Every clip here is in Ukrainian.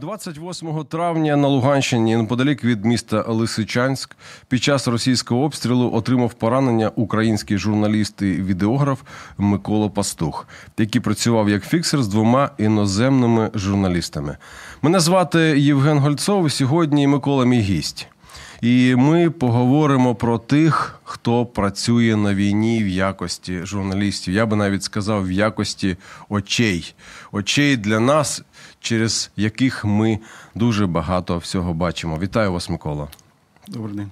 28 травня на Луганщині, неподалік від міста Лисичанськ, під час російського обстрілу отримав поранення український журналіст і відеограф Микола Пастух, який працював як фіксер з двома іноземними журналістами. Мене звати Євген Гольцов. Сьогодні Микола мій гість. І ми поговоримо про тих, хто працює на війні в якості журналістів. Я би навіть сказав, в якості очей. Очей для нас, через яких ми дуже багато всього бачимо. Вітаю вас, Микола. Добрий день.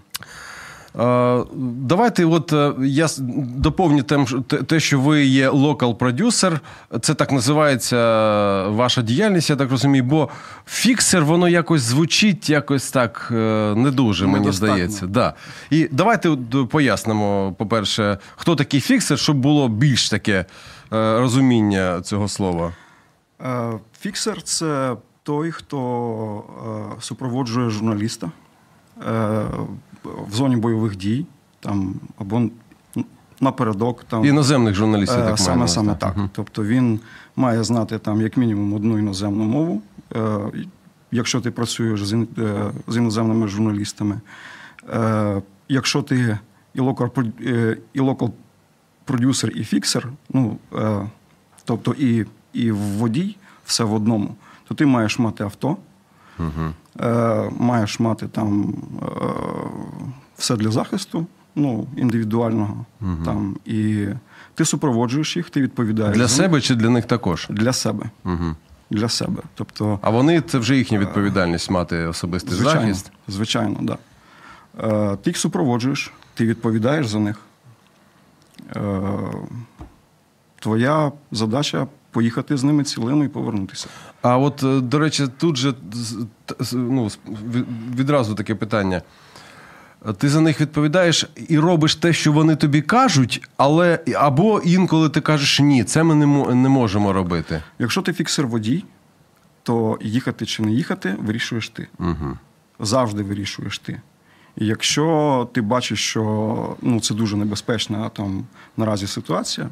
Е, Давайте, от е, я доповню тем, те- що ви є локал продюсер. Це так називається ваша діяльність, я так розумію. Бо фіксер, воно якось звучить, якось так е, не дуже, мені Недостатньо. здається. Да. І давайте от пояснимо, по-перше, хто такий фіксер, щоб було більш таке е, розуміння цього слова. Е, Фіксер це той, хто е, супроводжує журналіста е, в зоні бойових дій, там або напередок. Там, Іноземних журналістів, так саме маємо, саме так. Мгм. Тобто він має знати там як мінімум одну іноземну мову. Якщо ти працюєш з, ін- з іноземними журналістами, якщо ти і локал, прод- і локал продюсер, і фіксер, ну тобто і, і водій, все в одному, то ти маєш мати авто, е, маєш мати там е, все для захисту, ну, індивідуального. Там, і ти супроводжуєш їх, ти відповідаєш Для себе чи для них також? Для себе. Угу. Для себе. Тобто, А вони це вже їхня відповідальність мати особистий звичайно, захист. звичайно, да. Е, ти їх супроводжуєш, ти відповідаєш за них. Е, твоя задача поїхати з ними цілими і повернутися. А от, е, до речі, тут же ну, відразу таке питання. Ти за них відповідаєш і робиш те, що вони тобі кажуть, але або інколи ти кажеш ні, це ми не можемо робити. Якщо ти фіксер водій, то їхати чи не їхати вирішуєш ти. Угу. Завжди вирішуєш ти. І якщо ти бачиш, що ну, це дуже небезпечна там наразі ситуація,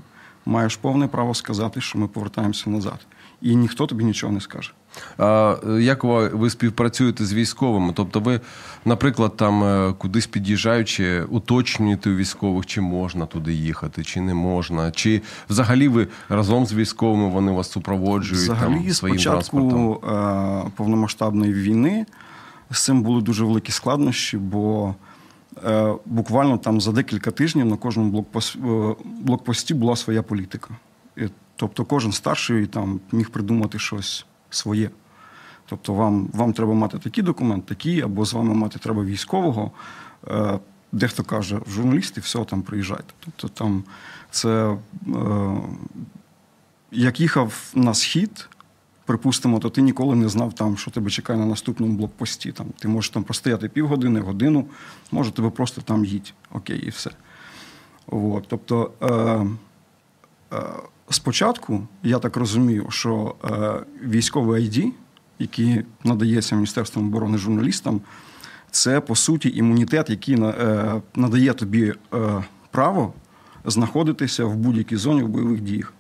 маєш повне право сказати, що ми повертаємося назад. І ніхто тобі нічого не скаже. А е, як ви, ви співпрацюєте з військовими? Тобто, ви, наприклад, там е, кудись під'їжджаючи, уточнюєте у військових, чи можна туди їхати, чи не можна, чи взагалі ви разом з військовими вони вас супроводжують Взагалі, там, своїм транспортом? е, повномасштабної війни з цим були дуже великі складнощі, бо буквально там за декілька тижнів на кожному е, блокпості була своя політика. Тобто кожен старший там міг придумати щось своє. Тобто, вам, вам треба мати такий документ, такий, або з вами мати треба військового. Е, дехто каже, журналісти, все, там приїжджайте. Тобто там це. Е, як їхав на схід, припустимо, то ти ніколи не знав, там, що тебе чекає на наступному блокпості. Там, ти можеш там простояти півгодини, годину, може тебе просто там їдь. Окей, і все. От, тобто, е, е, спочатку, я так розумію, що е, військовий ID, який надається Міністерством оборони журналістам, це по суті імунітет, який е, надає тобі е, право знаходитися в будь-якій зоні в бойових діях.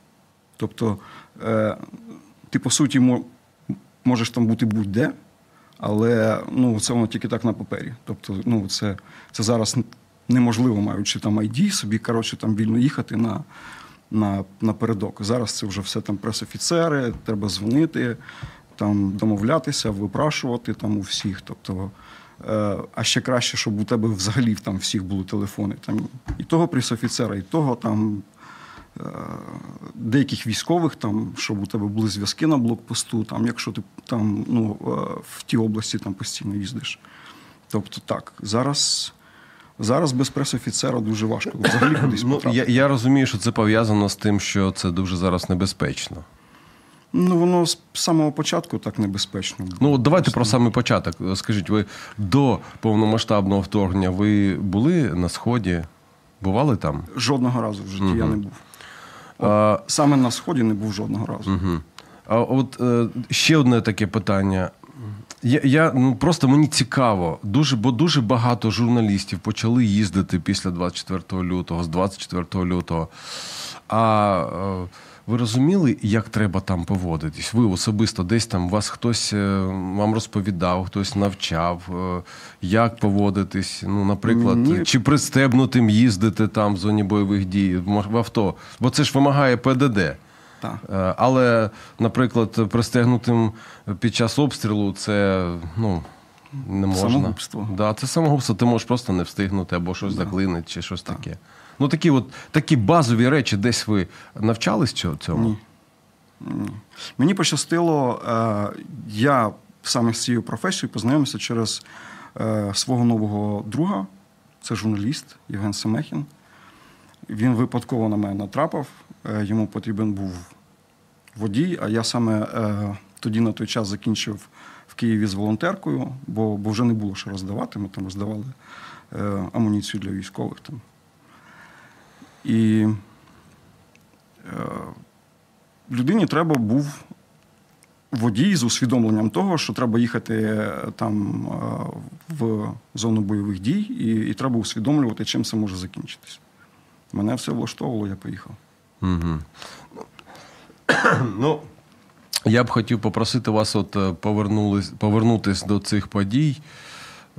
Тобто, е, ти по суті мо- можеш там бути будь-де, але ну, це воно тільки так на папері. Тобто, ну, це, це зараз неможливо, маючи там ID, собі коротше, там вільно їхати на, на, напередок. Зараз це вже все там пресофіцери, треба дзвонити, там домовлятися, випрашувати там у всіх. Тобто, е, а ще краще, щоб у тебе взагалі там всіх були телефони. Там, і того пресофіцера, і того там деяких військових, там, щоб у тебе були зв'язки на блокпосту, там, якщо ти там, ну, е, в тій області там постійно їздиш. Тобто так, зараз, зараз без пресофіцера дуже важко взагалі кудись Ну, я, я розумію, що це пов'язано з тим, що це дуже зараз небезпечно. Ну, воно з самого початку так небезпечно. Ну, давайте про самий початок. Скажіть, ви до повномасштабного вторгнення ви були на сході? Бували там? Жодного разу в житті я не був. Саме на сході не був жодного разу. Угу. А от е, ще одне таке питання. Я, я ну просто мені цікаво, дуже, бо дуже багато журналістів почали їздити після 24 лютого, з 24 лютого. А е, ви розуміли, як треба там поводитись? Ви особисто десь там вас хтось е, вам розповідав, хтось навчав, е, як поводитись? Ну, наприклад, Ні. чи пристебнутим їздити там в зоні бойових дій в авто? Бо це ж вимагає ПДД. Так. Е, Але, наприклад, пристегнутим під час обстрілу це ну, не можна. Самогубство. Да, це самогубство, ти можеш просто не встигнути або щось заклинить, чи щось таке. Ну, такі от такі базові речі, десь ви навчались цьо- цьому? Ні. Ні. Мені пощастило, е, я саме з цією професією познайомився через е, свого нового друга, це журналіст Євген Семехін. Він випадково на мене натрапив, е, йому потрібен був водій, а я саме тоді на той час закінчив в Києві з волонтеркою, бо, бо вже не було що роздавати. Ми там роздавали амуніцію для військових. Там. І е, людині треба був водій з усвідомленням того, що треба їхати е, там е, в зону бойових дій, і, і треба усвідомлювати, чим це може закінчитись. Мене все влаштовувало, я поїхав. Угу. Ну, я б хотів попросити вас, от е, повернутись до цих подій.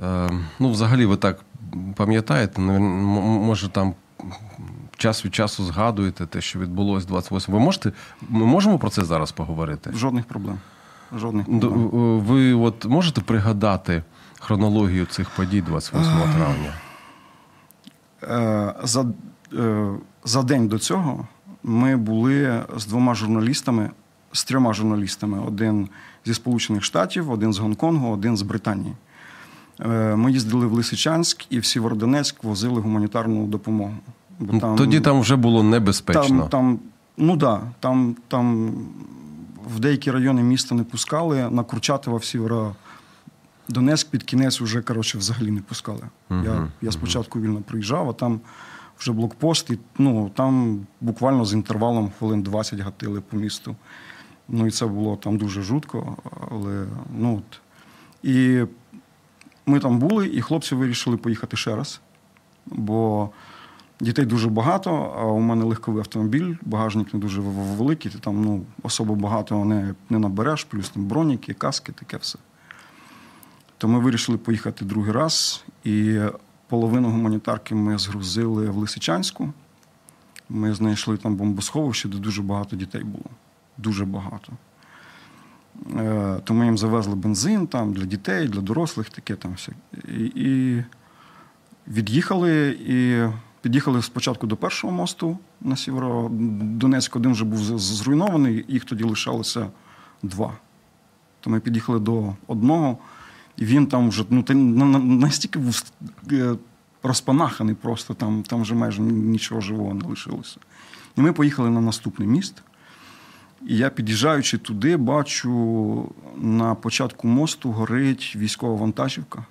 Е, ну, взагалі, ви так пам'ятаєте, може там час від часу згадуєте те, що відбулося 28. Ви можете, ми можемо про це зараз поговорити? Жодних проблем. Жодних проблем. е, Ви от можете пригадати хронологію цих подій 28 травня? Е, За, е, за день до цього ми були з двома журналістами, з трьома журналістами: один зі Сполучених Штатів, один з Гонконгу, один з Британії. Е, Ми їздили в Лисичанськ і в Сєвєродонецьк возили гуманітарну допомогу. Бо Ну, Тоді там вже було небезпечно. там, там, ну да, там, там в деякі райони міста не пускали, на Курчатова в Сєвєродонецьк під кінець вже коротше, взагалі не пускали. Я, я спочатку вільно приїжджав, а там вже блокпост, і ну, там буквально з інтервалом хвилин 20 гатили по місту. Ну і це було там дуже жутко. Але, ну, от. І ми там були, і хлопці вирішили поїхати ще раз. Бо дітей дуже багато, а у мене легковий автомобіль, багажник не дуже великий, ти там ну, особо багато не, не набереш, плюс там броніки, каски, таке все. То ми вирішили поїхати другий раз, і половину гуманітарки ми згрузили в Лисичанську. Ми знайшли там бомбосховище, де дуже багато дітей було. Дуже багато. Е, То ми їм завезли бензин там для дітей, для дорослих, таке там все. І, і від'їхали і під'їхали спочатку до першого мосту на Сєвєродонецьк. Один вже був зруйнований, їх тоді лишалося два. То ми під'їхали до одного, і він там вже ну, настільки був е, розпанаханий просто, там, там вже майже нічого живого не лишилося. І ми поїхали на наступний міст. І я, під'їжджаючи туди, бачу на початку мосту горить військова вантажівка.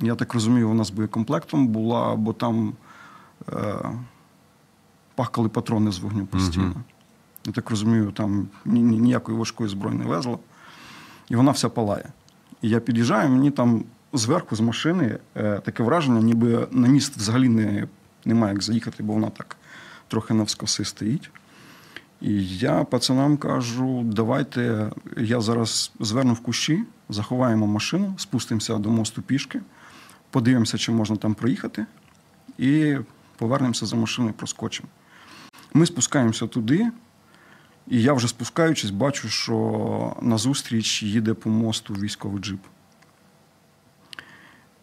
Я так розумію, вона з боєкомплектом була, бо там пахкали патрони з вогню постійно. Я так розумію, там ні- ні- ніякої важкої зброї не везла. І вона вся палає. І я під'їжджаю, мені там зверху з машини е, таке враження, ніби на міст взагалі не, немає як заїхати, бо вона так трохи навскоси стоїть. І я пацанам кажу: давайте я зараз зверну в кущі, заховаємо машину, спустимося до мосту пішки, подивимося, чи можна там проїхати, і повернемося за машиною, проскочимо. Ми спускаємося туди, і я вже спускаючись, бачу, що назустріч їде по мосту військовий джип.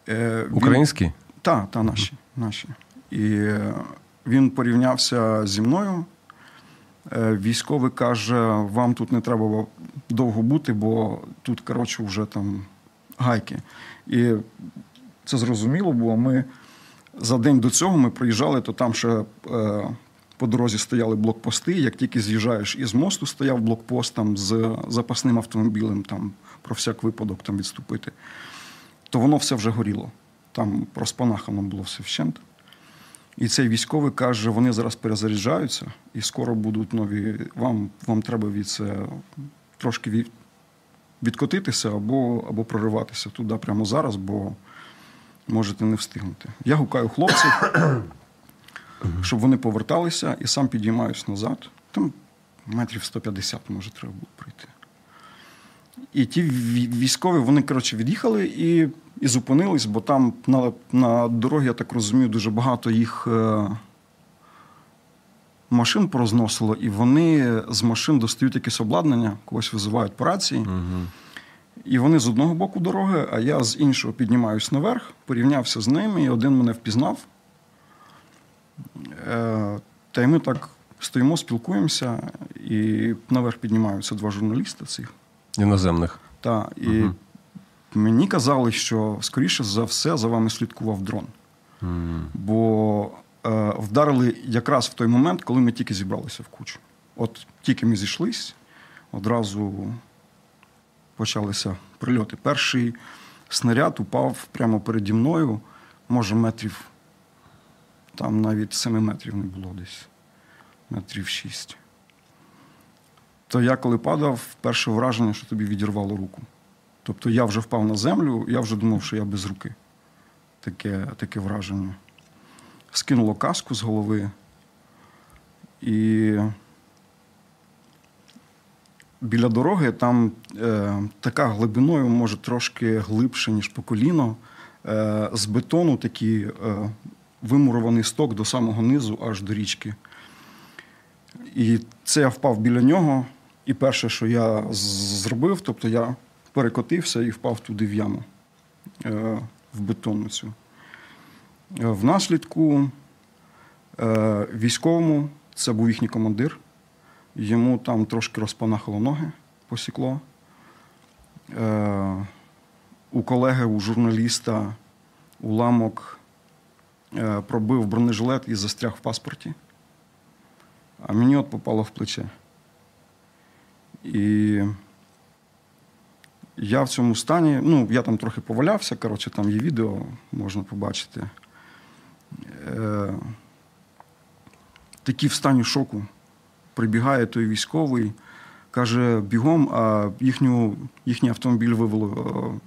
Е, він- Український? та, та, наші. наші. І е, він порівнявся зі мною. Е, Військовий каже: вам тут не треба довго бути, бо тут, коротше, вже там гайки. І це зрозуміло, бо ми за день до цього ми проїжджали, то там ще е, по дорозі стояли блокпости. Як тільки з'їжджаєш із мосту, стояв блокпост там з запасним автомобілем, там про всяк випадок там відступити. То воно все вже горіло. Там розпанахано було все вщент. І цей військовий каже: вони зараз перезаряджаються, і скоро будуть нові. Вам, вам треба від це трошки від, відкотитися або, або прориватися туди прямо зараз, бо можете не встигнути. Я гукаю хлопців, щоб вони поверталися, і сам підіймаюсь назад. Там метрів 150 може треба було пройти. І ті військові, вони, коротше, від'їхали і, і зупинились, бо там на, на дорогі, я так розумію, дуже багато їх е, машин порозносило, і вони з машин достають якесь обладнання, когось визивають по рації. І вони з одного боку дороги, а я з іншого піднімаюсь наверх, порівнявся з ними, і один мене впізнав. Е, Та й ми так стоїмо, спілкуємося, і наверх піднімаються два журналіста цих. Іноземних. Та, і мені казали, що скоріше за все за вами слідкував дрон. Бо е, вдарили якраз в той момент, коли ми тільки зібралися в кучу. От тільки ми зійшлись, одразу почалися прильоти. Перший снаряд упав прямо переді мною, може, метрів, там навіть 7 метрів не було десь, метрів 6. То я коли падав, перше враження, що тобі відірвало руку. Тобто я вже впав на землю, я вже думав, що я без руки. Таке, таке враження. Скинуло каску з голови. І біля дороги там е, така глибиною, може, трошки глибше, ніж по коліно. Е, з бетону такий е, вимурований сток до самого низу, аж до річки. І це я впав біля нього. І перше, що я зробив, тобто я перекотився і впав туди в яму е, в бетонну цю. Е, Внаслідку е, військовому, це був їхній командир, йому там трошки розпанахало ноги, посікло. Е, у колеги, у журналіста уламок е, пробив бронежилет і застряг в паспорті. А мені от попало в плече. І я в цьому стані, ну, я там трохи повалявся, коротше, там є відео, можна побачити. Е, такий в стані шоку. Прибігає той військовий, каже, бігом, а їхню, їхній автомобіль вивело е,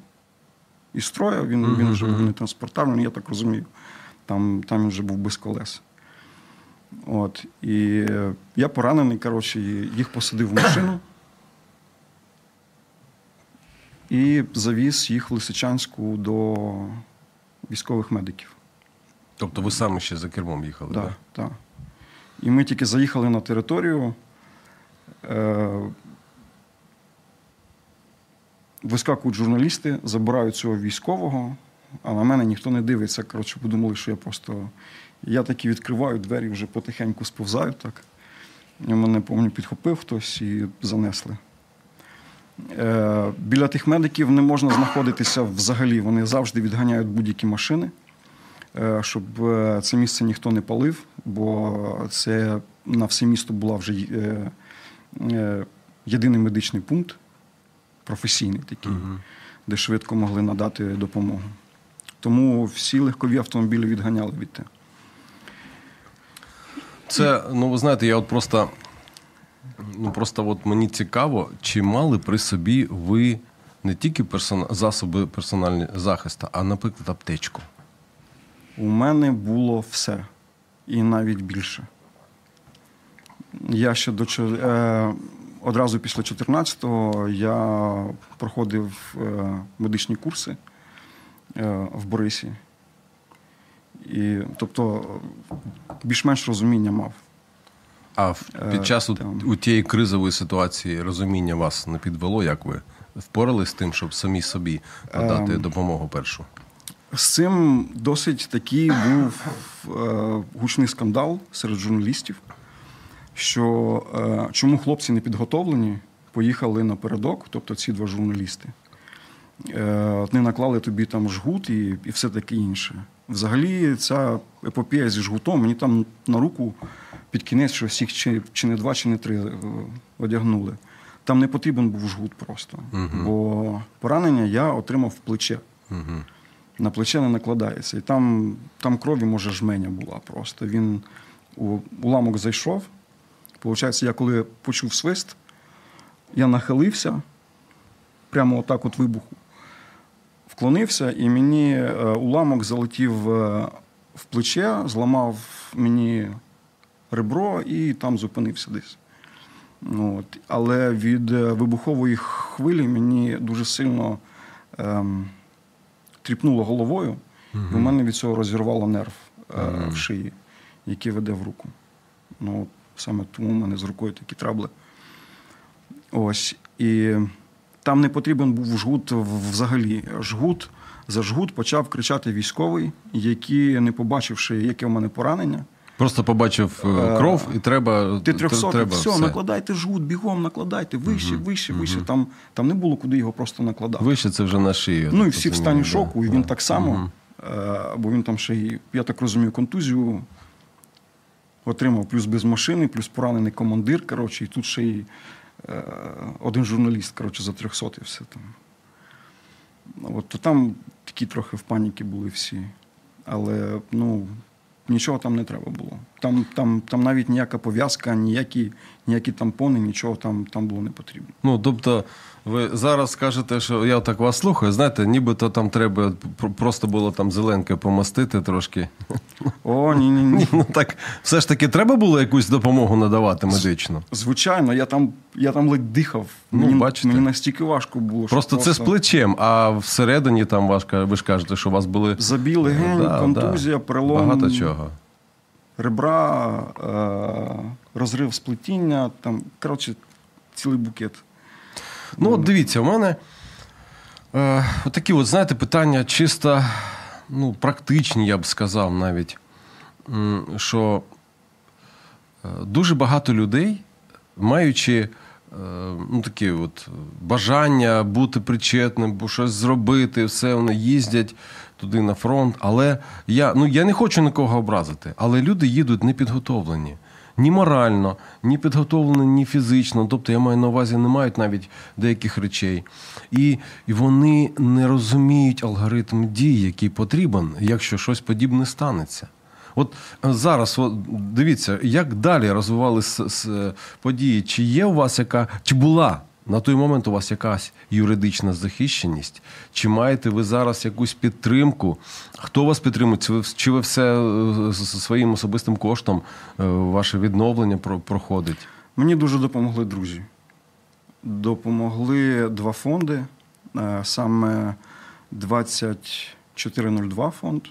із строя, він, він вже був не транспортабельний, я так розумію. Там, там він вже був без колес. От, і е, я поранений, коротше, їх посадив в машину і завіз їх в Лисичанську до військових медиків. Тобто ви саме ще за кермом їхали, Да, так? так. І ми тільки заїхали на територію. Е- вискакують журналісти, забирають цього військового, а на мене ніхто не дивиться. Коротше, подумали, що я просто. Я таки відкриваю двері, вже потихеньку сповзаю так. І мене, пам'ятаю, підхопив хтось і занесли. Е, біля тих медиків не можна знаходитися взагалі. Вони завжди відганяють будь-які машини, щоб е, це місце ніхто не палив, бо це на все місто була вже е, е, єдиний медичний пункт, професійний такий, де швидко могли надати допомогу. Тому всі легкові автомобілі відганяли від те. Це, ну ви знаєте, я от просто. Ну просто от мені цікаво, чи мали при собі ви не тільки персона... засоби персонального захисту, а, наприклад, аптечку. У мене було все. І навіть більше. Я ще до е, одразу після 14-го я проходив е, медичні курси е, в Борисі. І, тобто, більш-менш розуміння мав. А Е, під час у, у тієї кризової ситуації розуміння вас не підвело, як ви впорались з тим, щоб самі собі надати Ем. допомогу першу? З цим досить такий був е, гучний скандал серед журналістів, що е, чому хлопці не підготовлені, поїхали напередок, тобто ці два журналісти. Е, не наклали тобі там жгут і, і все таке інше. Взагалі, ця епопея зі жгутом, мені там на руку під кінець, що всіх чи, чи не два, чи не три одягнули. Там не потрібен був жгут просто. Бо поранення я отримав в плече. На плече не накладається. І там, там крові, може, жменя була просто. Він у уламок зайшов. Получається, я коли почув свист, я нахилився, прямо отак от вибуху. Вклонився, і мені е, уламок залетів е, в плече, зламав мені ребро і там зупинився десь. Ну, От. Але від е, вибухової хвилі мені дуже сильно ем, тріпнуло головою, і в мене від цього розірвало нерв е, в шиї, який веде в руку. Ну, саме тому в мене з рукою такі трабли. Ось. І там не потрібен був жгут взагалі. Жгут за жгут почав кричати військовий, який, не побачивши, яке в мене поранення, Просто побачив е, кров, і треба. ти тр- 300, треба все, накладайте жгут, бігом накладайте, вище, вище, вище. Там, там не було куди його просто накладати. Вище це вже на шию. Ну і всі в стані шоку, і він так само, е, бо він там ще й, я так розумію, контузію отримав, плюс без машини, плюс поранений командир. Коротше, і тут ще й е, один журналіст, коротше, за 300 і все там. От, то там такі трохи в паніки були всі. Але ну, нічого там не треба було. Там, там, там навіть ніяка пов'язка, ніякі, ніякі тампони, нічого там, там було не потрібно. Ну, тобто, ви зараз скажете, що я так вас слухаю, знаєте, нібито там треба просто було там зеленкою помастити трошки. О, ні, ні, ні. Ну так, все ж таки, треба було якусь допомогу надавати медичну. Звичайно, я там, я там ледь дихав. Ну, мені, бачите. мені настільки важко було. Просто це з плечем, а всередині там важко, ви ж кажете, що у вас були Забій легень, Да, контузія, да. перелом Багато чого. Ребра, е- розрив сплетіння, там, коротше, цілий букет. Ну, от дивіться, у мене е, такі, от, знаєте, питання чисто ну, практичні, я б сказав навіть. Що е, дуже багато людей, маючи е, ну, такі от бажання бути причетним, бо щось зробити, все вони їздять туди на фронт. Але я, ну, я не хочу нікого образити, але люди їдуть непідготовлені. Ні морально, ні підготовлені, ні фізично. Тобто я маю на увазі, не мають навіть деяких речей. І, вони не розуміють алгоритм дій, який потрібен, якщо щось подібне станеться. От е, зараз, от, дивіться, як далі розвивалися події? Чи є у вас яка, чи була на той момент у вас якась юридична захищеність? Чи маєте ви зараз якусь підтримку? Хто вас підтримує? Чи ви, чи ви все е, своїм особистим коштом е, ваше відновлення проходить? Мені дуже допомогли друзі. Допомогли два фонди. Е, Саме 2402 фонд.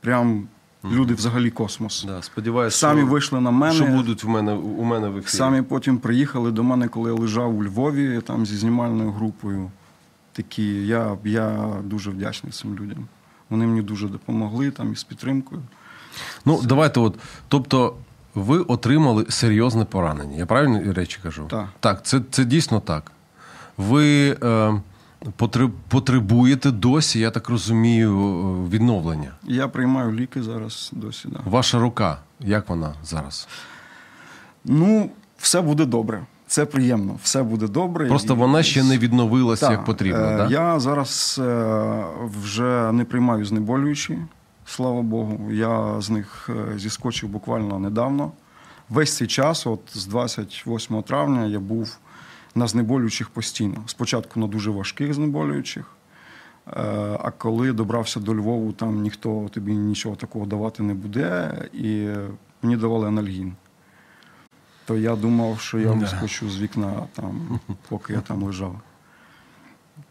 Прям люди взагалі космос. Да, сподіваюся, Самі що, вийшли на мене. що будуть у мене у мене в ефірі. Самі потім приїхали до мене, коли я лежав у Львові там зі знімальною групою. Такі, я, я дуже вдячний цим людям. Вони мені дуже допомогли там із підтримкою. Ну, давайте, от, тобто, ви отримали серйозне поранення. Я правильно речі кажу? Так. Так, це, це дійсно так. Ви е, потребуєте досі, я так розумію, е, відновлення. Я приймаю ліки зараз досі. Да. Ваша рука, як вона зараз? Ну, все буде добре. Це приємно. Все буде добре. Просто І- вона ще не відновилася Так, як потрібно. е, да? Я зараз е, вже не приймаю знеболюючі, слава Богу. Я з них е, зіскочив буквально недавно. Весь цей час, от з 28 травня, я був на знеболюючих постійно. Спочатку на дуже важких знеболюючих. Е, А коли добрався до Львову, там ніхто тобі нічого такого давати не буде, і мені давали анальгін. То я думав, що я вискочу з вікна там, поки я там лежав.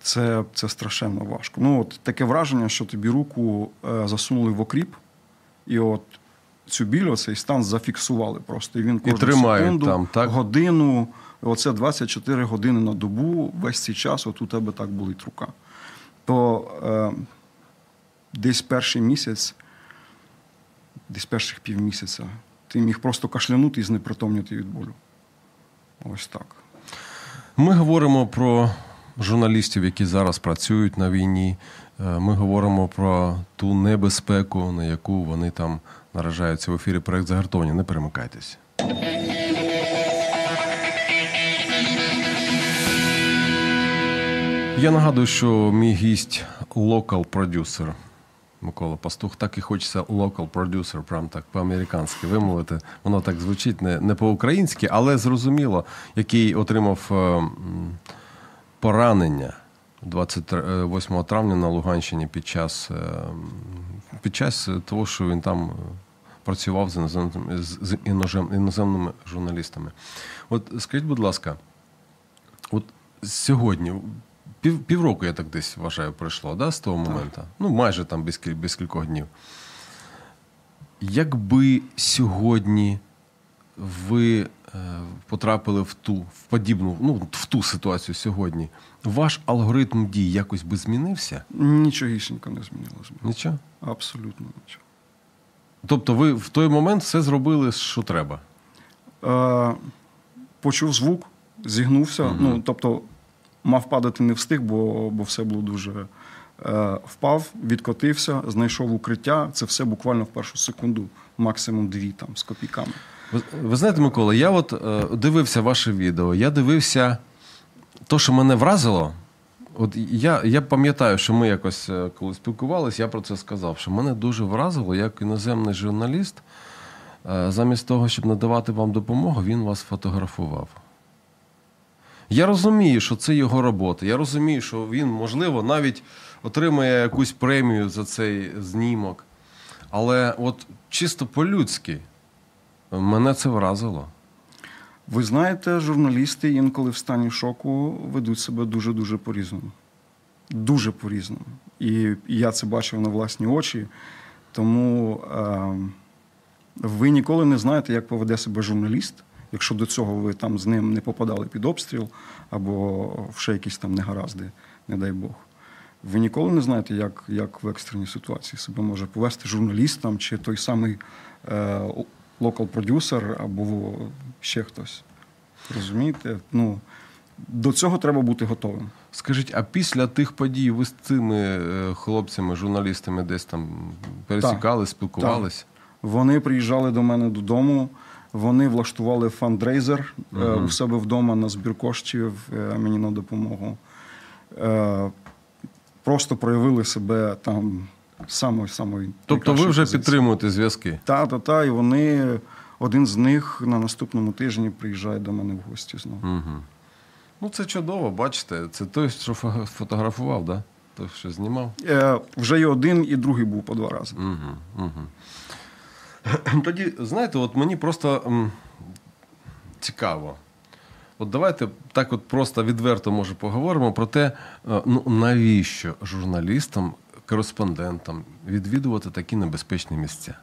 Це, це страшенно важко. Ну, от таке враження, що тобі руку е, засунули в окріп, і от цю біль, оцей стан зафіксували просто. І він кожну тримають секунду, там, так? годину, оце 24 години на добу, весь цей час, от у тебе так болить рука. То е, десь перший місяць, десь перших півмісяця, ти міг просто кашлянути і знепритомніти від болю. Ось так. Ми говоримо про журналістів, які зараз працюють на війні. Е, Ми говоримо про ту небезпеку, на яку вони там наражаються в ефірі проект загартовані. Не перемикайтесь. Я нагадую, що мій гість локал продюсер Микола Пастух. Так і хочеться локал продюсер, прям так по-американськи вимовити. Воно так звучить не, не по-українськи, але зрозуміло, який отримав е, поранення 28 травня на Луганщині під час, е, під час того, що він там е, працював з іноземними, з іноземними журналістами. От скажіть, будь ласка, от сьогодні, пів, півроку, я так десь вважаю, пройшло, да, з того моменту? Ну, майже там без, без кількох днів. Якби сьогодні ви е, потрапили в ту, в подібну, ну, в ту ситуацію сьогодні, ваш алгоритм дій якось би змінився? Нічогісінько не змінилося. Нічого? Абсолютно нічого. Тобто ви в той момент все зробили, що треба. Е, почув звук, зігнувся. Ну, тобто, мав падати не встиг, бо, бо все було дуже. Е, впав, відкотився, знайшов укриття. Це все буквально в першу секунду, максимум дві там з копійками. Ви, ви знаєте, Микола, я от е, дивився ваше відео, я дивився то, що мене вразило. От я, я пам'ятаю, що ми якось, е, коли спілкувалися, я про це сказав, що мене дуже вразило, як іноземний журналіст, е, замість того, щоб надавати вам допомогу, він вас фотографував. Я розумію, що це його робота. Я розумію, що він, можливо, навіть отримає якусь премію за цей знімок. Але от чисто по-людськи мене це вразило. Ви знаєте, журналісти інколи в стані шоку ведуть себе дуже-дуже по-різному. Дуже по-різному. І я це бачив на власні очі. Тому е, ви ніколи не знаєте, як поведе себе журналіст, якщо до цього ви там з ним не попадали під обстріл або ще якісь там негаразди, не дай Бог. Ви ніколи не знаєте, як, як в екстреній ситуації себе може повести журналіст там, чи той самий е, локал-продюсер, або ще хтось. Розумієте? Ну, до цього треба бути готовим. Скажіть, а після тих подій ви з цими е, хлопцями, журналістами десь там пересікали, спілкувались? Вони приїжджали до мене додому, вони влаштували фандрейзер е, у себе вдома на збір коштів е, мені на допомогу. Е, Просто проявили себе там самої самої. Тобто ви вже підтримуєте зв'язки? Та, та, та, і вони, один з них на наступному тижні приїжджає до мене в гості знову. Угу. Ну, це чудово, бачите. Це той, що фотографував, да? той, що знімав. Е, вже і один, і другий був по два рази. Угу, угу. Тоді, знаєте, от мені просто м, цікаво. От давайте так от просто відверто може поговоримо про те, е, ну навіщо журналістам, кореспондентам відвідувати такі небезпечні місця.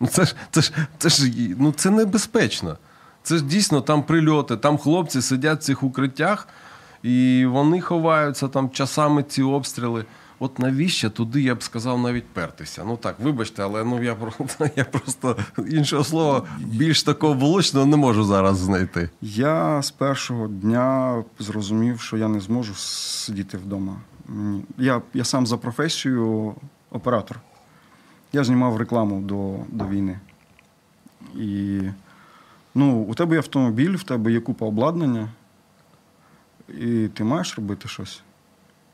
Ну це ж це ж це ж ну це небезпечно. Це ж дійсно там прильоти, там хлопці сидять в цих укриттях, і вони ховаються там часами ці обстріли. От навіщо туди, я б сказав, навіть пертися. Ну так, вибачте, але ну я просто я просто іншого слова більш такого влучного не можу зараз знайти. Я з першого дня зрозумів, що я не зможу сидіти вдома. Я, я сам за професією оператор. Я знімав рекламу до, до війни. І ну, у тебе є автомобіль, в тебе є купа обладнання, і ти маєш робити щось.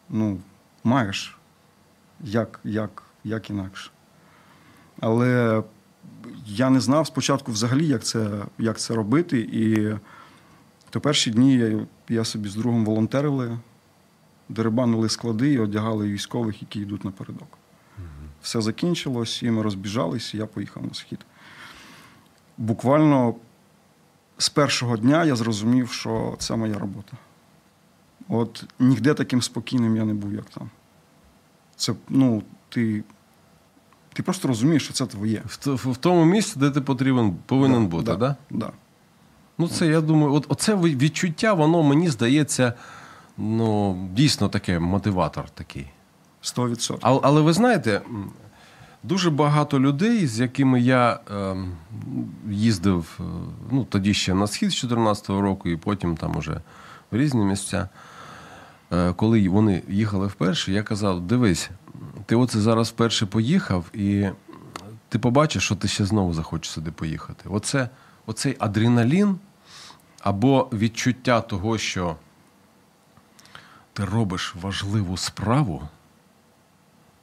Ну, маєш. Як, як, як інакше. Але я не знав спочатку взагалі, як це, як це робити. І то перші дні я, я собі з другом волонтерили, дерибанили склади і одягали військових, які йдуть напередок. Все закінчилось, і ми розбіжались, і я поїхав на схід. Буквально з першого дня я зрозумів, що це моя робота. От ніде таким спокійним я не був, як там. Це, ну, ти, ти просто розумієш, що це твоє. В, т- в тому місці, де ти потрібен, повинен бути, да, да? Да. Ну, це я думаю, от оце відчуття, воно мені здається, ну, дійсно таке мотиватор такий. 100%. Але, але ви знаєте, дуже багато людей, з якими я ем, їздив е, ну, тоді ще на схід з 2014 року, і потім там уже в різні місця. Е, Коли вони їхали вперше, я казав: дивись, ти оце зараз вперше поїхав, і ти побачиш, що ти ще знову захочеш сюди поїхати. Оце, оцей адреналін або відчуття того, що ти робиш важливу справу,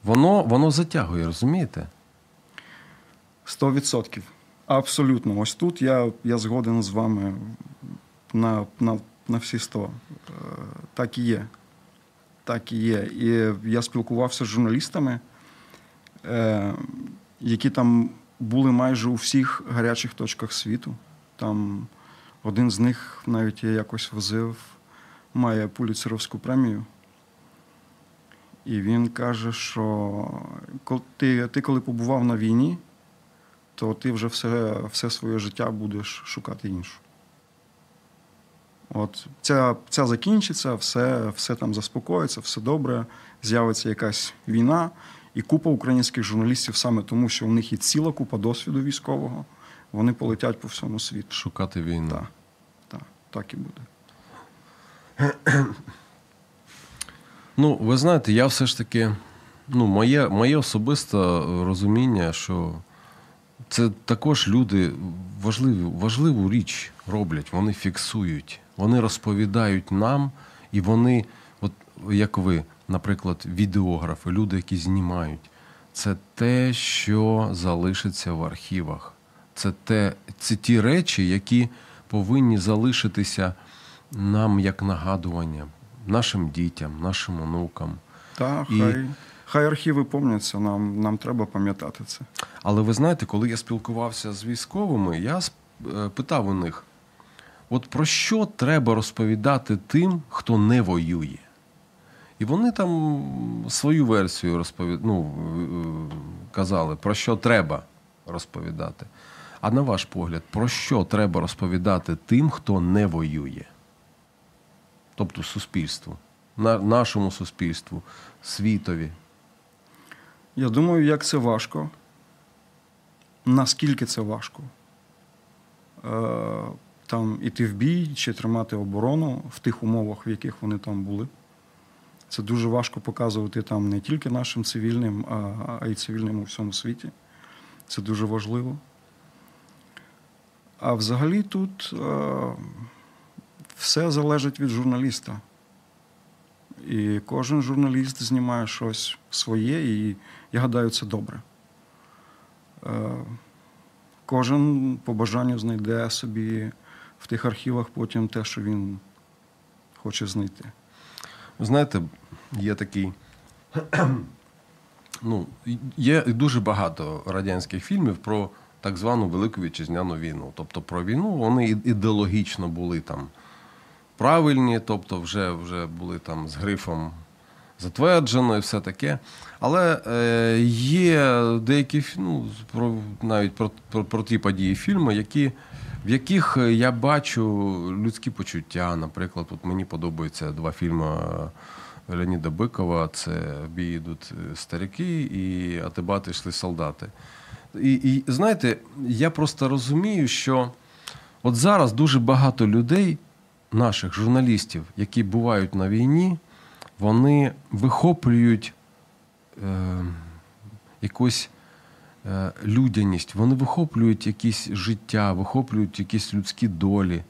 воно, воно затягує, розумієте? Сто відсотків. Абсолютно. Ось тут я, я згоден з вами на, на, на всі сто. Е, Так і є. Так і є. І я спілкувався з журналістами, е, які там були майже у всіх гарячих точках світу. Там один з них навіть я якось возив, має пуліцеровську премію. І він каже, що ти, ти коли побував на війні, то ти вже все, все своє життя будеш шукати іншу. От ця, ця закінчиться, все, все там заспокоїться, все добре, з'явиться якась війна, і купа українських журналістів саме тому, що у них є ціла купа досвіду військового, вони полетять по всьому світу. Шукати війну. Так, так, так і буде. Ну, ви знаєте, я все ж таки, ну, моє, моє особисте розуміння, що це також люди важливу, важливу річ роблять, вони фіксують, вони розповідають нам, і вони, от як ви, наприклад, відеографи, люди, які знімають, це те, що залишиться в архівах. Це, те, це ті речі, які повинні залишитися нам як нагадування, нашим дітям, нашим онукам. Так, І- хай, хай архіви помняться, нам, нам треба пам'ятати це. Але ви знаєте, коли я спілкувався з військовими, я е, питав у них: от про що треба розповідати тим, хто не воює? І вони там свою версію розповід... ну, е, казали, про що треба розповідати. А на ваш погляд, про що треба розповідати тим, хто не воює? Тобто суспільству, на- нашому суспільству, світові. Я думаю, як це важко. Наскільки це важко. Там іти в бій чи тримати оборону в тих умовах, в яких вони там були. Це дуже важко показувати там не тільки нашим цивільним, а, а й цивільним у всьому світі. Це дуже важливо. А взагалі тут е, все залежить від журналіста. І кожен журналіст знімає щось своє, і я гадаю, це добре. Е, Кожен по бажанню знайде собі в тих архівах потім те, що він хоче знайти. Ви знаєте, є такий. Ну, є дуже багато радянських фільмів про так звану Велику Вітчизняну війну. Тобто про війну вони ідеологічно були там правильні, тобто вже, вже були там з грифом затверджено і все таке. Але е, є деякі ну, про, навіть про, про, про ті події фільми, які, в яких я бачу людські почуття. Наприклад, от мені подобаються два фільми е, Леоніда Бикова: це «В бій йдуть старики і Атибати йшли солдати. І, і знаєте, я просто розумію, що от зараз дуже багато людей, наших журналістів, які бувають на війні, вони вихоплюють е, якусь е, людяність, вони вихоплюють якісь життя, вихоплюють якісь людські долі.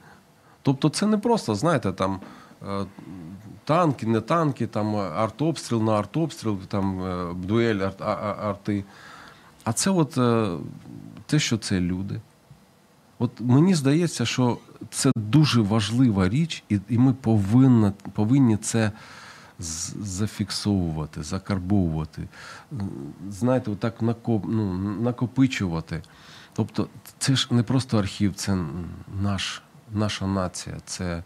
Тобто це не просто, знаєте, там е, танки, не танки, там артобстріл на артобстріл, там е, дуель ар- а- а- арти. А це от е, те, що це люди. От мені здається, що це дуже важлива річ, і, і ми повинні, повинні це зафіксовувати, закарбовувати, знаєте, отак накоп, ну, накопичувати. Тобто, це ж не просто архів, це наш, наша нація, це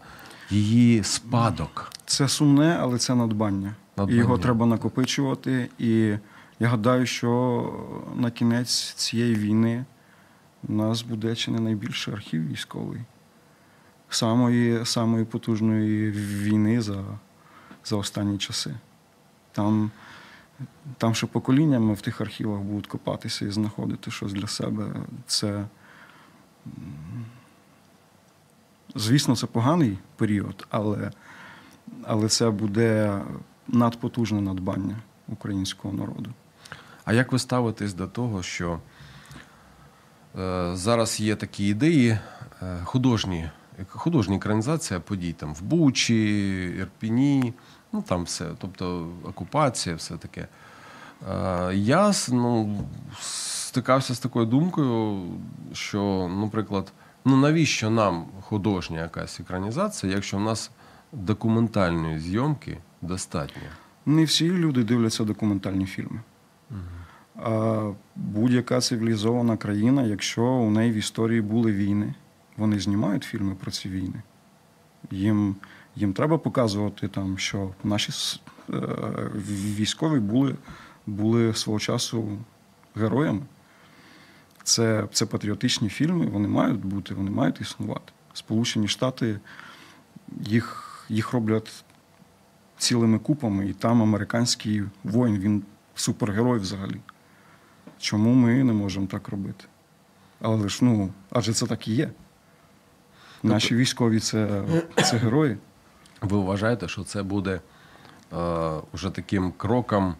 її спадок. Це сумне, але це надбання. Надбання. І його треба накопичувати. І я гадаю, що на кінець цієї війни у нас буде чи не найбільший архів військовий. Самої, самої потужної війни за, за останні часи. Там, там ще поколіннями в тих архівах будуть копатися і знаходити щось для себе. Це, звісно, це поганий період, але але це буде надпотужне надбання українського народу. А як ви ставитесь до того, що е, зараз є такі ідеї е, художні, художня екранізація подій там в Бучі, Ірпіні, ну там все, тобто окупація, все таке. Е, Я ну, стикався з такою думкою, що, наприклад, ну навіщо нам художня якась екранізація, якщо в нас документальної зйомки достатньо? Не всі люди дивляться документальні фільми. А будь-яка цивілізована країна, якщо у неї в історії були війни, вони знімають фільми про ці війни. Їм, їм треба показувати, там, що наші е, військові були, були свого часу героями. Це, це патріотичні фільми, вони мають бути, вони мають існувати. Сполучені Штати їх, їх роблять цілими купами, і там американський воїн, він супергерой взагалі. Чому ми не можемо так робити? Але ж ну, адже це так і є. Наші військові це, це герої. Ви вважаєте, що це буде е, вже таким кроком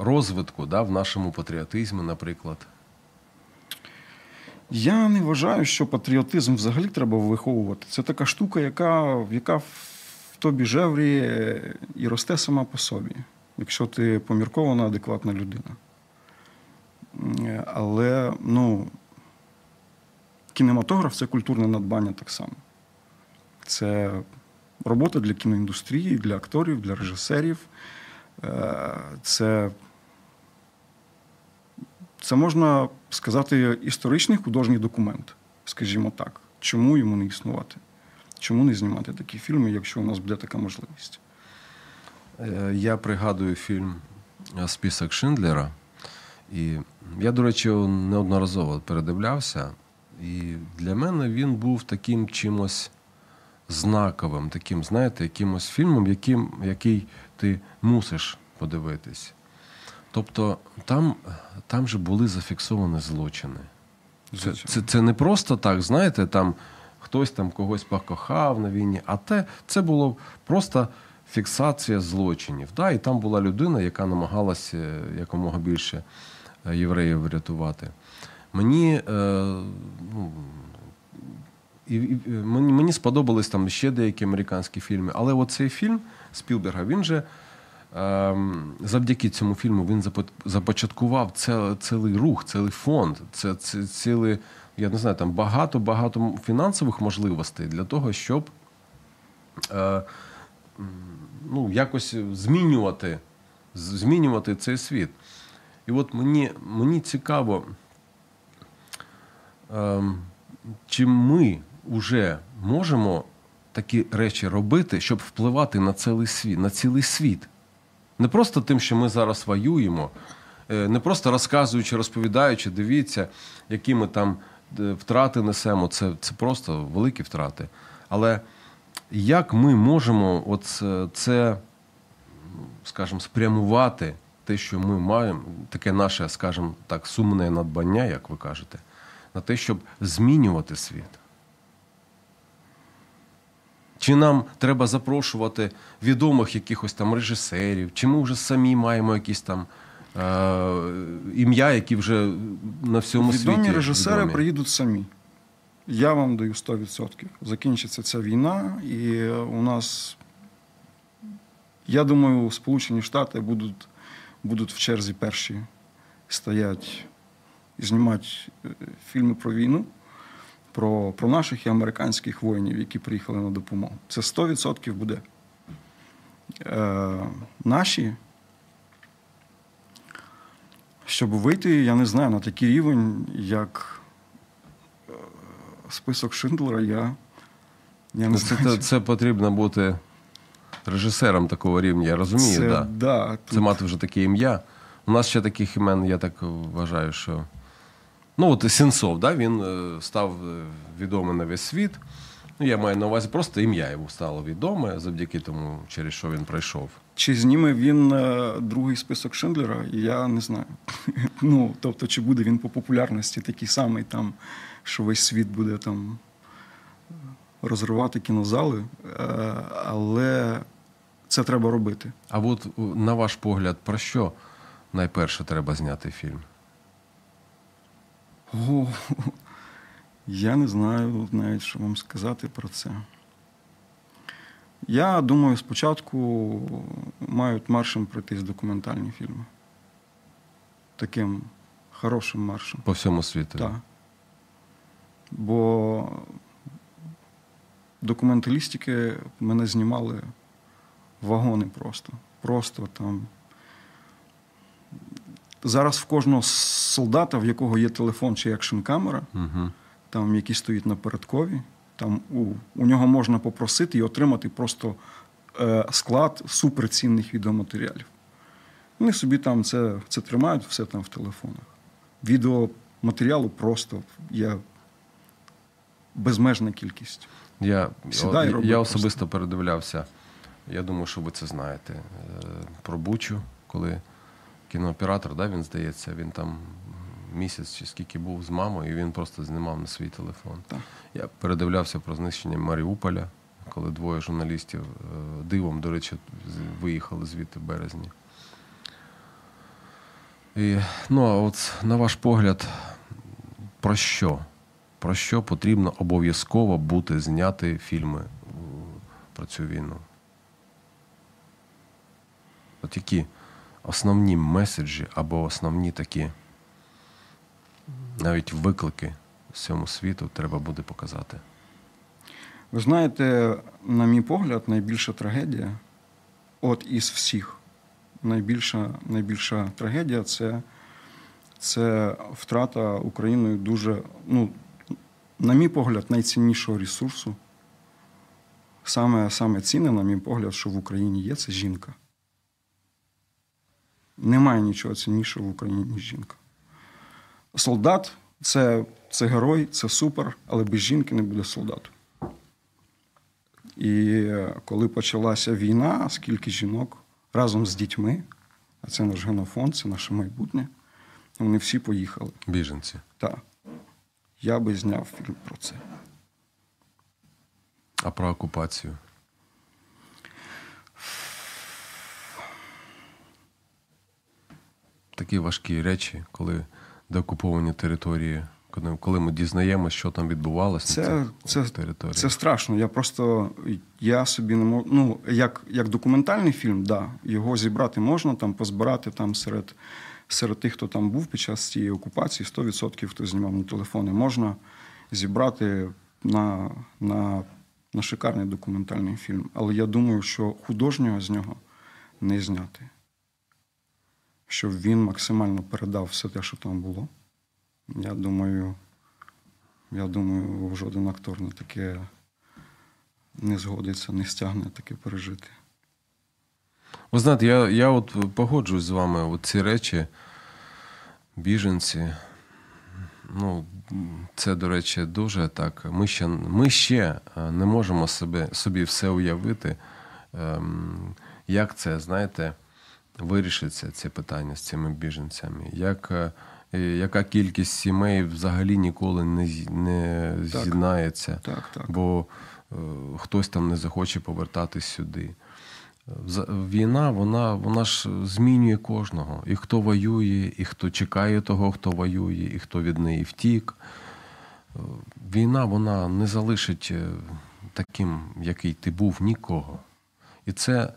розвитку да, в нашому патріотизмі, наприклад? Я не вважаю, що патріотизм взагалі треба виховувати. Це така штука, яка, яка в тобі жевріє і росте сама по собі, якщо ти поміркована, адекватна людина. Але ну, кінематограф це культурне надбання так само. Це робота для кіноіндустрії, для акторів, для режисерів. Е, Це це можна сказати історичний художній документ, скажімо так. Чому йому не існувати? Чому не знімати такі фільми, якщо у нас буде така можливість? Е, Я пригадую фільм Список Шиндлера. І я, до речі, неодноразово передивлявся. І для мене він був таким чимось знаковим, таким, знаєте, якимось фільмом, яким, який ти мусиш подивитись. Тобто там, там же були зафіксовані злочини. Це, це, це не просто так, знаєте, там хтось там когось покохав на війні, а те, це було просто фіксація злочинів. Да? І там була людина, яка намагалася якомога більше е, євреїв врятувати. Мені, е, ну, мені, мені сподобались там ще деякі американські фільми, але оцей фільм Спілберга, він же. Ем, завдяки цьому фільму він започаткував цілий рух, цілий фонд, це, цілий, я не знаю, там багато-багато фінансових можливостей для того, щоб е, ну, якось змінювати, змінювати цей світ. І от мені, мені цікаво, чи ми вже можемо такі речі робити, щоб впливати на цілий світ, на цілий світ. Не просто тим, що ми зараз воюємо, е, не просто розказуючи, розповідаючи, дивіться, які ми там е, втрати несемо. Це, це просто великі втрати. Але як ми можемо оце, це, скажімо, спрямувати те, що ми маємо, таке наше, скажімо так, сумне надбання, як ви кажете, на те, щоб змінювати світ? Чи нам треба запрошувати відомих якихось там режисерів, чи ми вже самі маємо якісь там е, ім'я, які вже на всьому Відомі світі. режисери відомі? приїдуть самі. Я вам даю 100%. Закінчиться ця війна, і у нас, я думаю, Сполучені Штати будуть, будуть в черзі перші стоять і знімати е, фільми про війну, про, про наших і американських воїнів, які приїхали на допомогу. Це 100% буде. Е, наші щоб вийти, я не знаю, на такий рівень, як е, список Шиндлера, я, я не Ну, Це, знаю. це, це потрібно бути режисером такого рівня, я розумію, це, да. да, це тут мати вже таке ім'я. У нас ще таких імен, я так вважаю, що. Ну, от Сенцов, да, він е, став е, відомий на весь світ. Ну, я маю на увазі просто ім'я йому стало відоме завдяки тому, через що він пройшов. Чи зніме він е, другий список Шиндлера, я не знаю. ну, тобто, чи буде він по популярності такий самий, там, що весь світ буде там розривати кінозали, але це треба робити. А от на ваш погляд, про що найперше треба зняти фільм? О, я не знаю навіть, що вам сказати про це. Я думаю, спочатку мають маршем пройтись документальні фільми. Таким хорошим маршем. По всьому світу. Так. Бо документалістики мене знімали вагони просто. Просто там. Зараз в кожного солдата, в якого є телефон чи екшн камера, Угу. там, який стоїть на передкові, там у, у нього можна попросити і отримати просто е, склад суперцінних відеоматеріалів. Вони собі там це, це тримають, все там в телефонах. Відеоматеріалу просто є безмежна кількість. Я, Сідай, я, я просто. особисто передивлявся. Я думаю, що ви це знаєте. е, Про Бучу, коли кінооператор, да, він здається, він там місяць чи скільки був з мамою, і він просто знімав на свій телефон. Так. Я передивлявся про знищення Маріуполя, коли двоє журналістів е, дивом, до речі, виїхали звідти в березні. І, ну, а от на ваш погляд, про що? Про що потрібно обов'язково бути зняти фільми е, про цю війну? От які основні меседжі або основні такі навіть виклики всьому світу треба буде показати. Ви знаєте, на мій погляд, найбільша трагедія, от із всіх, найбільша, найбільша трагедія це, це втрата Україною дуже, ну, на мій погляд, найціннішого ресурсу. Саме, саме цінне, на мій погляд, що в Україні є, це жінка. Немає нічого ціннішого в Україні, ніж жінка. Солдат це, це герой, це супер, але без жінки не буде солдату. І е, коли почалася війна, скільки жінок разом з дітьми, а це наш генофонд, це наше майбутнє, вони всі поїхали. Біженці. Так. Я би зняв фільм про це. А про окупацію. Такі важкі речі, коли деокуповані території, коли, ми дізнаємося, що там відбувалося Це, на це, територіях. це страшно. Я просто я собі не можу. Ну, як, як документальний фільм, да, його зібрати можна, там позбирати там серед, серед тих, хто там був під час цієї окупації, 100% хто знімав на телефони, можна зібрати на, на, на шикарний документальний фільм. Але я думаю, що художнього з нього не зняти. Щоб він максимально передав все те, що там було. Я думаю, я думаю, жоден актор на таке не згодиться, не стягне таке пережити. Ви знаєте, я, я от погоджуюсь з вами. От ці речі, біженці. Ну, це, до речі, дуже так. Ми ще, ми ще е, не можемо себе, собі все уявити, ем, як це, знаєте, вирішиться це питання з цими біженцями. Як, е, е, яка кількість сімей взагалі ніколи не, не Так. з'єднається, Так, так. бо е, хтось там не захоче повертатись сюди. Війна, вона, вона ж змінює кожного. І хто воює, і хто чекає того, хто воює, і хто від неї втік. Е, Війна, вона не залишить таким, який ти був, нікого. І це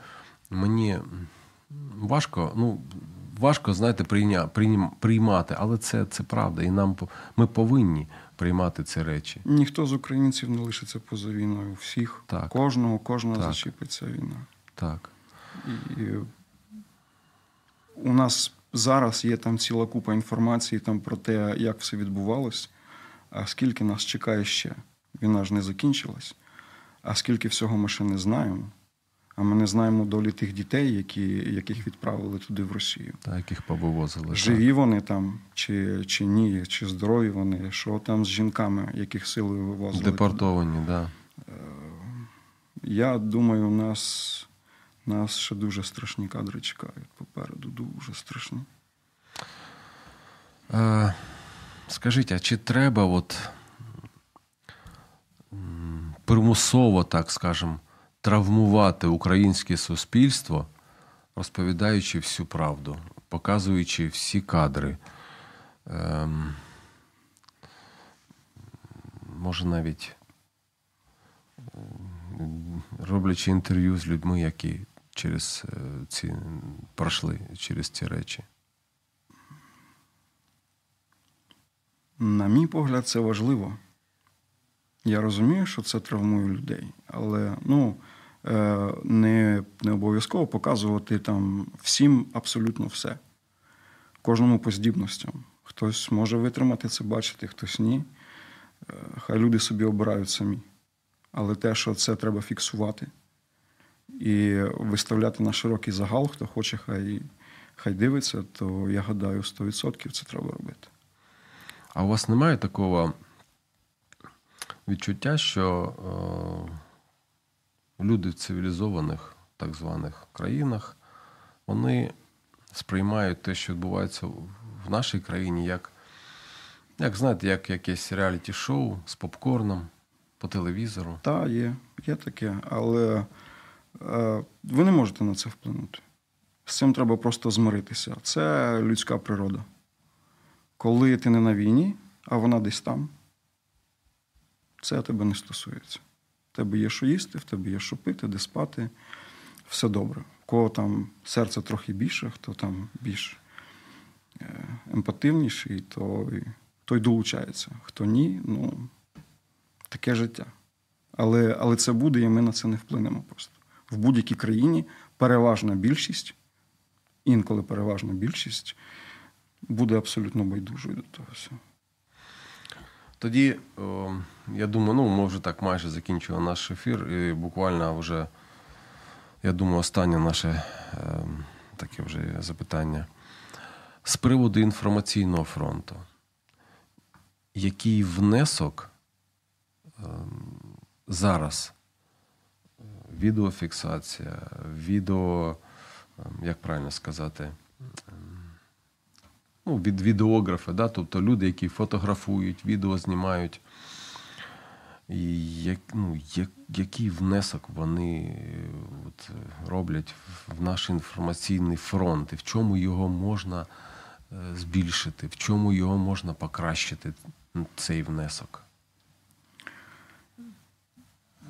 мені важко, ну, важко, знаєте, прийня, приймати, але це, це правда. І нам ми повинні приймати ці речі. Ніхто з українців не лишиться поза війною. Всіх, Так. кожного, кожного Так. зачепиться війна. Так. І у нас зараз є там ціла купа інформації там про те, як все відбувалось, а скільки нас чекає ще. Війна ж не закінчилась. А скільки всього ми ще не знаємо. А ми не знаємо долі тих дітей, які, яких відправили туди в Росію. Так, яких повивозили. так. Живі вони там, чи, чи ні, чи здорові вони, що там з жінками, яких силою вивозили. Депортовані, так. Да. Я думаю, у нас, нас ще дуже страшні кадри чекають попереду. Дуже страшні. Е, скажіть, а чи треба от примусово, так скажем, травмувати українське суспільство, розповідаючи всю правду, показуючи всі кадри? Ем, може навіть е, роблячи інтерв'ю з людьми, які через е, ці пройшли через ці речі. На мій погляд, це важливо. Я розумію, що це травмує людей, але ну, е, не, не обов'язково показувати там всім абсолютно все. Кожному по здібностям. Хтось може витримати це, бачити, хтось ні. Е, Хай люди собі обирають самі. Але те, що це треба фіксувати і виставляти на широкий загал, хто хоче, хай, хай дивиться, то я гадаю, 100% це треба робити. А у вас немає такого відчуття, що е, люди в цивілізованих так званих країнах вони сприймають те, що відбувається в нашій країні, як, як знаєте, як якесь реаліті-шоу з попкорном по телевізору. Та, є, є таке, але е, ви не можете на це вплинути. З цим треба просто змиритися. Це людська природа. Коли ти не на війні, а вона десь там, це тебе не стосується. В тебе є що їсти, в тебе є що пити, де спати, все добре. У кого там серце трохи більше, хто там більш е, емпативніший, той, той долучається. Хто ні, ну таке життя. Але, але це буде, і ми на це не вплинемо просто. В будь-якій країні переважна більшість, інколи переважна більшість, буде абсолютно байдужою до того всього. Тоді, я думаю, ну, ми вже так майже закінчили наш ефір, і буквально вже, я думаю, останнє наше е, таке вже запитання. З приводу інформаційного фронту. Який внесок е, зараз е, відеофіксація, відео, е, як правильно сказати, ну, від відеографи, да? тобто люди, які фотографують, відео знімають. І як, ну, як, який внесок вони е, от, роблять в наш інформаційний фронт, і в чому його можна е, збільшити, в чому його можна покращити, цей внесок?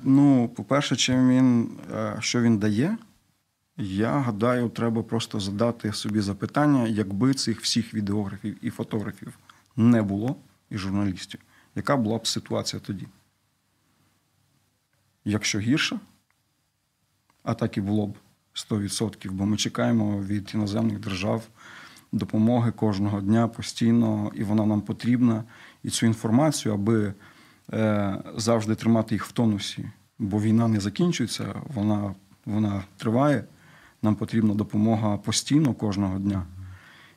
Ну, по-перше, чим він, е, що він дає, я гадаю, треба просто задати собі запитання, якби цих всіх відеографів і фотографів не було, і журналістів, яка була б ситуація тоді? Якщо гірша, а так і було б 100%, бо ми чекаємо від іноземних держав допомоги кожного дня постійно, і вона нам потрібна. І цю інформацію, аби е, завжди тримати їх в тонусі, бо війна не закінчується, вона, вона триває. Нам потрібна допомога постійно кожного дня.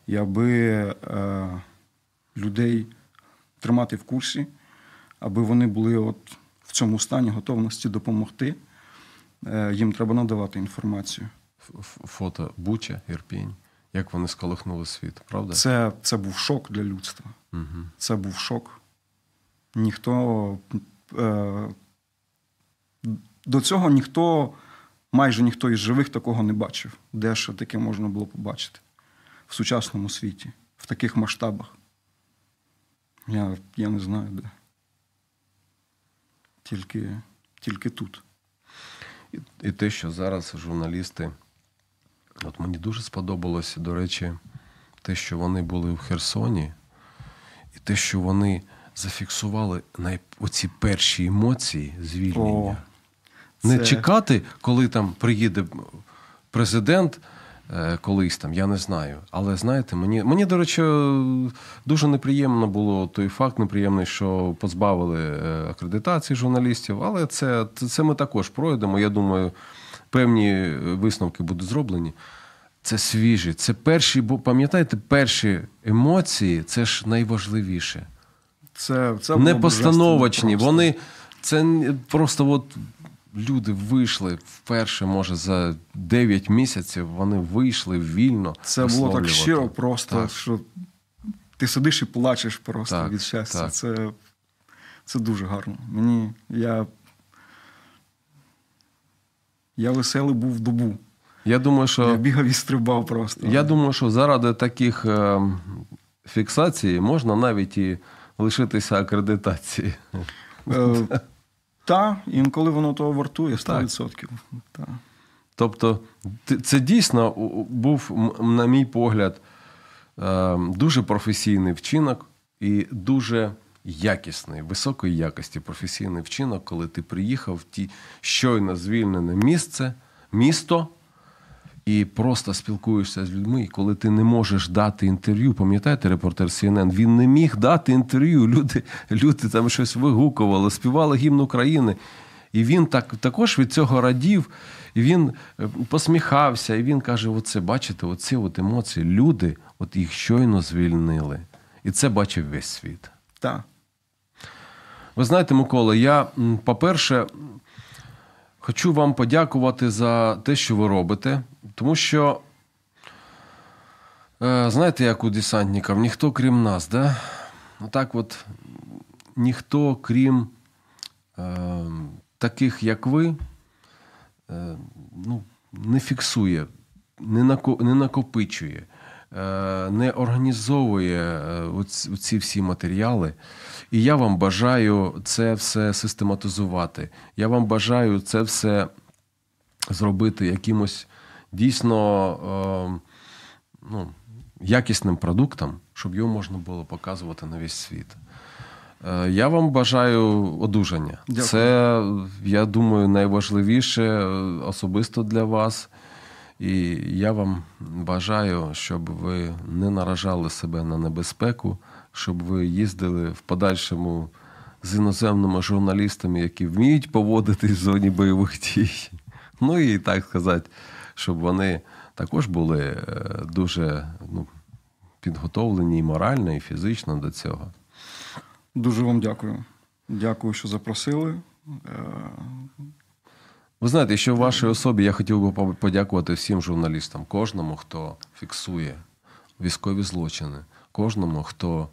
І аби е, людей тримати в курсі, аби вони були от в цьому стані готовності допомогти, е, їм треба надавати інформацію. Фото Буча, Ірпінь, як вони сколихнули світ, правда? Це, це був шок для людства. Угу. Це був шок. Ніхто е, до цього ніхто, майже ніхто із живих такого не бачив. Де ще таке можна було побачити в сучасному світі, в таких масштабах. Я, я не знаю де. Тільки, тільки тут. І, і те, що зараз журналісти, от мені дуже сподобалося, до речі, те, що вони були в Херсоні, і те, що вони зафіксували най... оці перші емоції звільнення. О, Не це- чекати, коли там приїде президент. е, Колись там, я не знаю. Але знаєте, мені, мені, до речі, дуже неприємно було той факт, неприємний, що позбавили е, акредитації журналістів, але це, це, це ми також пройдемо. Я думаю, певні висновки будуть зроблені. Це свіжі, це перші, бо пам'ятаєте, перші емоції це ж найважливіше. Це, це Не постановочні. Вони це просто от люди вийшли вперше, може, за 9 місяців вони вийшли вільно. Це було так щиро, просто, Так. що ти сидиш і плачеш просто Так, від щастя. так. Це, це дуже гарно. Мені я. Я веселий був в добу. Я думаю, Я бігав і стрибав просто. я думаю, що заради таких е, фіксацій можна навіть і лишитися акредитації. Е, Та, інколи воно того вартує 100%. Та. Тобто, це дійсно був, на мій погляд, е, дуже професійний вчинок і дуже якісний, високої якості професійний вчинок, коли ти приїхав в ті щойно звільнене місце, місто. І просто спілкуєшся з людьми, і коли ти не можеш дати інтерв'ю, пам'ятаєте, репортер CNN, він не міг дати інтерв'ю. Люди, люди там щось вигукували, співали гімн України. І він так, також від цього радів, і він е, посміхався, і він каже: оце, бачите, оці от емоції. Люди, от їх щойно звільнили. І це бачив весь світ. Та. Ви знаєте, Микола, я, по-перше, хочу вам подякувати за те, що ви робите, тому що, е, знаєте, як у десантників, ніхто крім нас, да? Отак от ніхто крім е, таких, як ви, е, ну, не фіксує, не, нако, не накопичує, е, не організовує е, оці всі матеріали. І я вам бажаю це все систематизувати. Я вам бажаю це все зробити якимось дійсно е, ну, якісним продуктом, щоб його можна було показувати на весь світ. Е, Я вам бажаю одужання. Дякую. Це, я думаю, найважливіше е, особисто для вас. І я вам бажаю, щоб ви не наражали себе на небезпеку, щоб ви їздили в подальшому з іноземними журналістами, які вміють поводитись в зоні бойових дій. Ну і так сказати, щоб вони також були е, дуже ну, підготовлені і морально, і фізично до цього. Дуже вам дякую. Дякую, що запросили. Е, Ви знаєте, що в вашій особі я хотів би подякувати всім журналістам, кожному, хто фіксує військові злочини, кожному, хто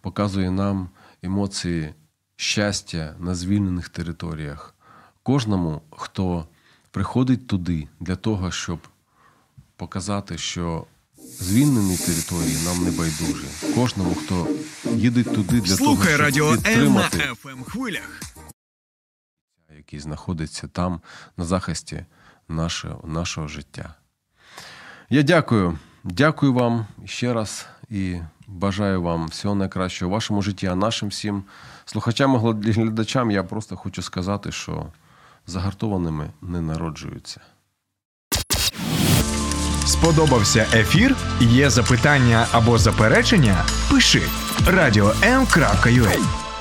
показує нам емоції щастя на звільнених територіях, кожному, хто приходить туди для того, щоб показати, що звільнені території нам не байдужі. Кожному, хто їде туди для того, Слухай щоб радіо М на підтримати FM хвилях. який знаходиться там на захисті нашого, нашого життя. Я дякую. Дякую вам ще раз і бажаю вам всього найкращого в вашому житті, а нашим всім слухачам і глядачам я просто хочу сказати, що загартованими не народжуються. Сподобався ефір? Є запитання або заперечення? Пиши радіом.ua